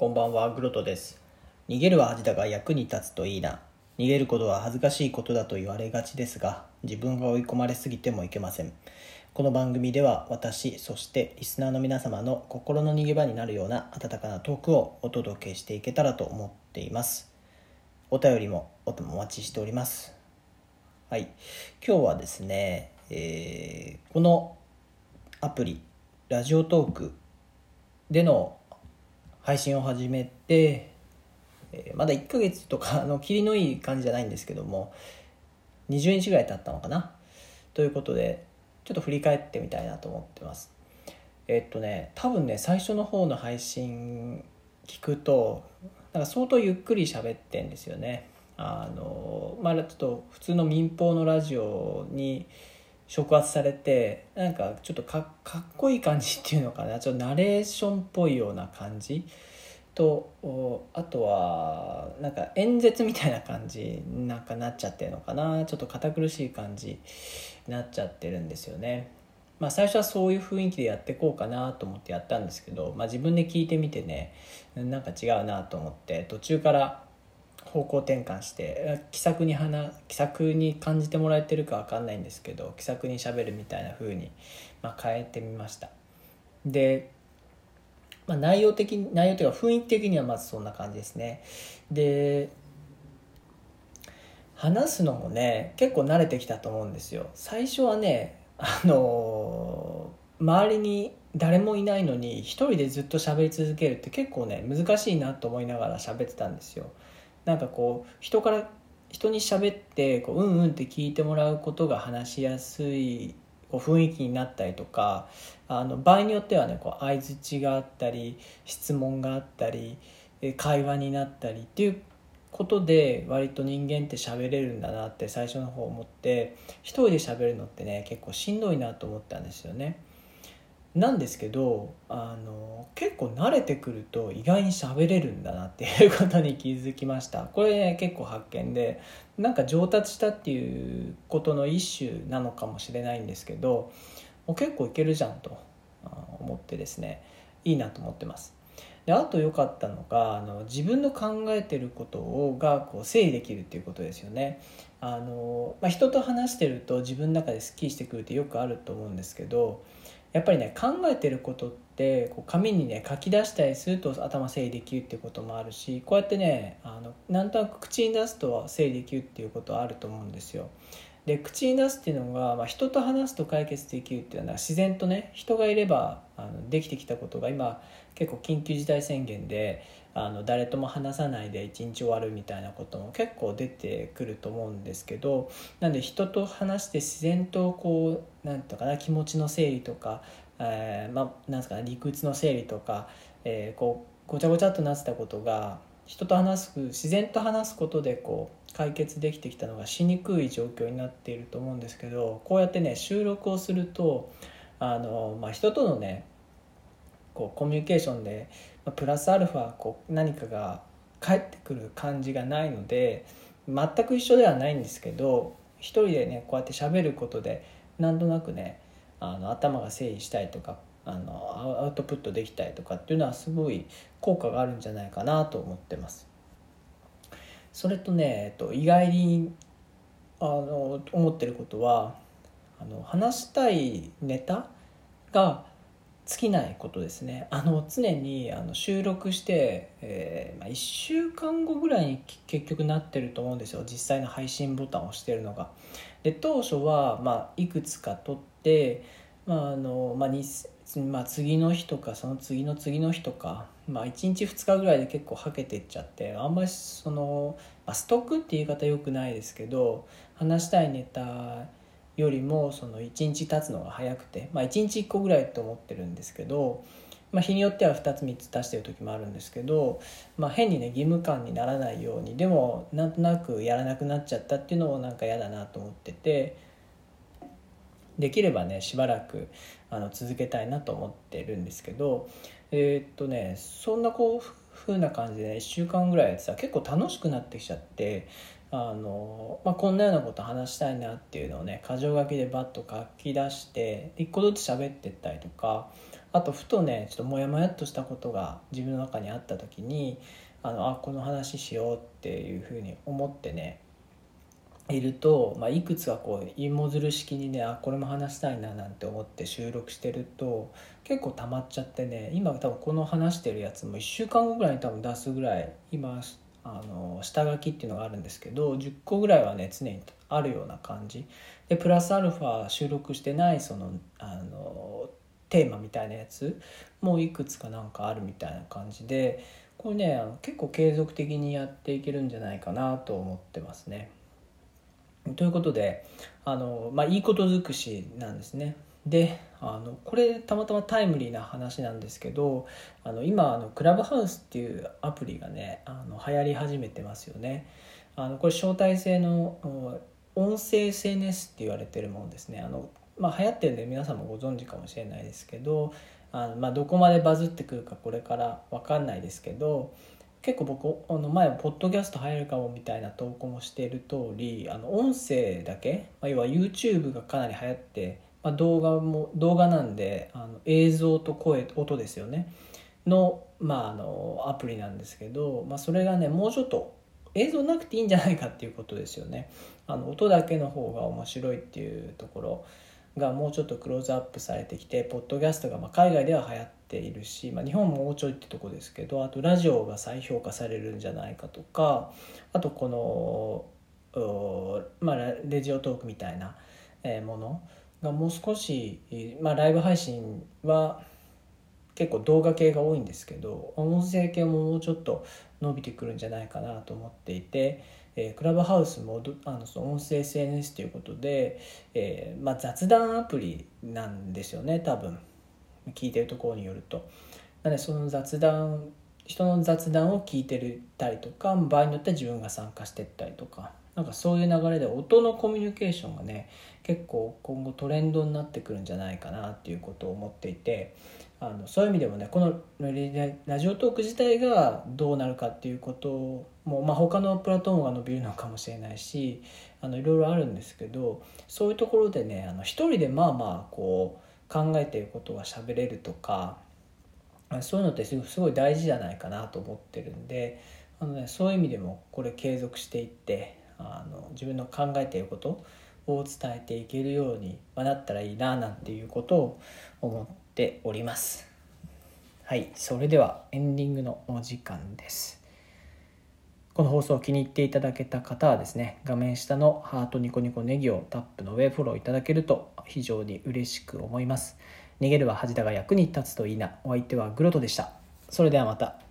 こんばんは、グロトです。逃げるは恥だが役に立つといいな。逃げることは恥ずかしいことだと言われがちですが、自分が追い込まれすぎてもいけません。この番組では私、そしてリスナーの皆様の心の逃げ場になるような温かなトークをお届けしていけたらと思っています。お便りもお待ちしております。はい。今日はですね、えーこのアプリ、ラジオトークでの配信を始めて、えーまだ1ヶ月とかの切りのいい感じじゃないんですけども20日ぐらい経ったのかな？ということでちょっと振り返ってみたいなと思ってます。えっとね多分ね最初の方の配信聞くとなんか相当ゆっくり喋ってんですよね。あのまあちょっと普通の民放のラジオに触発されてなんかちょっとかかっこいい感じっていうのかな。ちょっとナレーションっぽいような感じ。とあとはなんか演説みたいな感じなんかなっちゃってるのかな。ちょっと堅苦しい感じになっちゃってるんですよね。まあ、最初はそういう雰囲気でやっていこうかなと思ってやったんですけど、まあ、自分で聞いてみてねなんか違うなと思って途中から方向転換して気さくに話気さくに感じてもらえてるか分かんないんですけど気さくにしゃべるみたいな風にまあ、変えてみました。で、まあ、内容的内容というか雰囲気的にはまずそんな感じですね。で話すのもね結構慣れてきたと思うんですよ。最初はねあの周りに誰もいないのに一人でずっと喋り続けるって結構ね難しいなと思いながら喋ってたんですよ。なんかこう人から人に喋ってこううんうんって聞いてもらうことが話しやすいこう雰囲気になったりとかあの場合によってはねこう相づちがあったり質問があったり会話になったりっていうことで割と人間って喋れるんだなって最初の方思って一人で喋るのってね結構しんどいなと思ったんですよね。なんですけどあの結構慣れてくると意外に喋れるんだなっていうことに気づきました。これね結構発見でなんか上達したっていうことの一種なのかもしれないんですけどもう結構いけるじゃんと思ってですねいいなと思ってます。であと良かったのがあの自分の考えてることをがこう整理できるっていうことですよね。あの、まあ、人と話してると自分の中ですっきりしてくるってよくあると思うんですけどやっぱりね考えてることってこう紙にね書き出したりすると頭整理できるっていうこともあるしこうやってねあのなんとなく口に出すと整理できるっていうことはあると思うんですよ。で口に出すっていうのが、まあ、人と話すと解決できるっていうのは自然とね人がいればあのできてきたことが今結構緊急事態宣言であの誰とも話さないで一日終わるみたいなことも結構出てくると思うんですけどなんで人と話して自然とこうなんとかな気持ちの整理とか、えーまあ、なんですかね理屈の整理とか、えーこうごちゃごちゃっとなってたことが人と話す自然と話すことでこう解決できてきたのがしにくい状況になっていると思うんですけどこうやってね収録をするとあの、まあ、人とのねこうコミュニケーションで、まあ、プラスアルファこう何かが返ってくる感じがないので全く一緒ではないんですけど一人でねこうやって喋ることでなんとなくねあの頭が整理したりとかあのアウトプットできたりとかっていうのはすごい効果があるんじゃないかなと思ってます。それとね、えっと、意外にあの思ってることはあの話したいネタが尽きないことですねあの常にあの収録して、えーまあ、1週間後ぐらいに結局なってると思うんですよ実際の配信ボタンを押してるのが。で当初は、まあ、いくつか撮って、あのまあにまあ、次の日とかその次の次の日とか、まあ、1日2日ぐらいで結構はけてっちゃってあんまりその、まあ、ストックって言い方よくないですけど話したいネタよりもその1日経つのが早くて、まあ、1日1個ぐらいと思ってるんですけど、まあ、日によっては2つ3つ出してる時もあるんですけど、まあ、変にね義務感にならないようにでもなんとなくやらなくなっちゃったっていうのもなんか嫌だなと思ってて。できればねしばらくあの続けたいなと思ってるんですけどえーっとねそんなこう風な感じで、ね、1週間ぐらいやってたら結構楽しくなってきちゃってあの、まあ、こんなようなこと話したいなっていうのをね箇条書きでバッと書き出して1個ずつ喋ってったりとかあとふとねちょっとモヤモヤっとしたことが自分の中にあった時にあのあこの話しようっていうふうに思ってねいると、まあ、いくつかこう芋づる式にねあこれも話したいななんて思って収録してると結構溜まっちゃってね今多分この話してるやつも1週間後ぐらいに多分出すぐらい今あの下書きっていうのがあるんですけど10個ぐらいはね常にあるような感じでプラスアルファ収録してないそのあのテーマみたいなやつもいくつかなんかあるみたいな感じでこれねあの結構継続的にやっていけるんじゃないかなと思ってますね。ということであの、まあ、いいこと尽くしなんですね。であのこれたまたまタイムリーな話なんですけどあの今あのクラブハウスっていうアプリがねあの流行り始めてますよね。あのこれ招待制の音声 SNS って言われてるもんですねあの、まあ、流行ってるんで皆さんもご存知かもしれないですけどあの、まあ、どこまでバズってくるかこれから分かんないですけど結構僕あの前ポッドキャスト入るかもみたいな投稿もしている通りあの音声だけ、まあ、要は YouTube がかなり流行って、まあ、動画も動画なんであの映像と声音ですよね。の,、まあ、あのアプリなんですけど、まあ、それがねもうちょっと映像なくていいんじゃないかっていうことですよね。あの音だけの方が面白いっていうところがもうちょっとクローズアップされてきてポッドキャストがまあ海外では流行ってているし、まあ、日本ももうちょいってとこですけどあとラジオが再評価されるんじゃないかとかあとこの、まあ、レジオトークみたいなものがもう少し、まあ、ライブ配信は結構動画系が多いんですけど音声系ももうちょっと伸びてくるんじゃないかなと思っていて、え、クラブハウスもあのその音声 SNS ということで、えーまあ、雑談アプリなんですよね多分。聞いてるところによると。なのでその雑談人の雑談を聞いてるたりとか場合によっては自分が参加してったりとかなんかそういう流れで音のコミュニケーションがね結構今後トレンドになってくるんじゃないかなっていうことを思っていてあのそういう意味でもねこのラジオトーク自体がどうなるかっていうことも、まあ、他のプラットフォームが伸びるのかもしれないしあのいろいろあるんですけどそういうところでねあの一人でまあまあこう考えてることが喋れるとかそういうのってすごい大事じゃないかなと思ってるんであの、ね、そういう意味でもこれ継続していってあの自分の考えていることを伝えていけるようになったらいいななんていうことを思っております。はいそれではエンディングのお時間です。この放送を気に入っていただけた方はですね画面下のハートニコニコネギをタップの上フォローいただけると非常に嬉しく思います。逃げるは恥だが役に立つといいな。お相手はグロトでした。それではまた。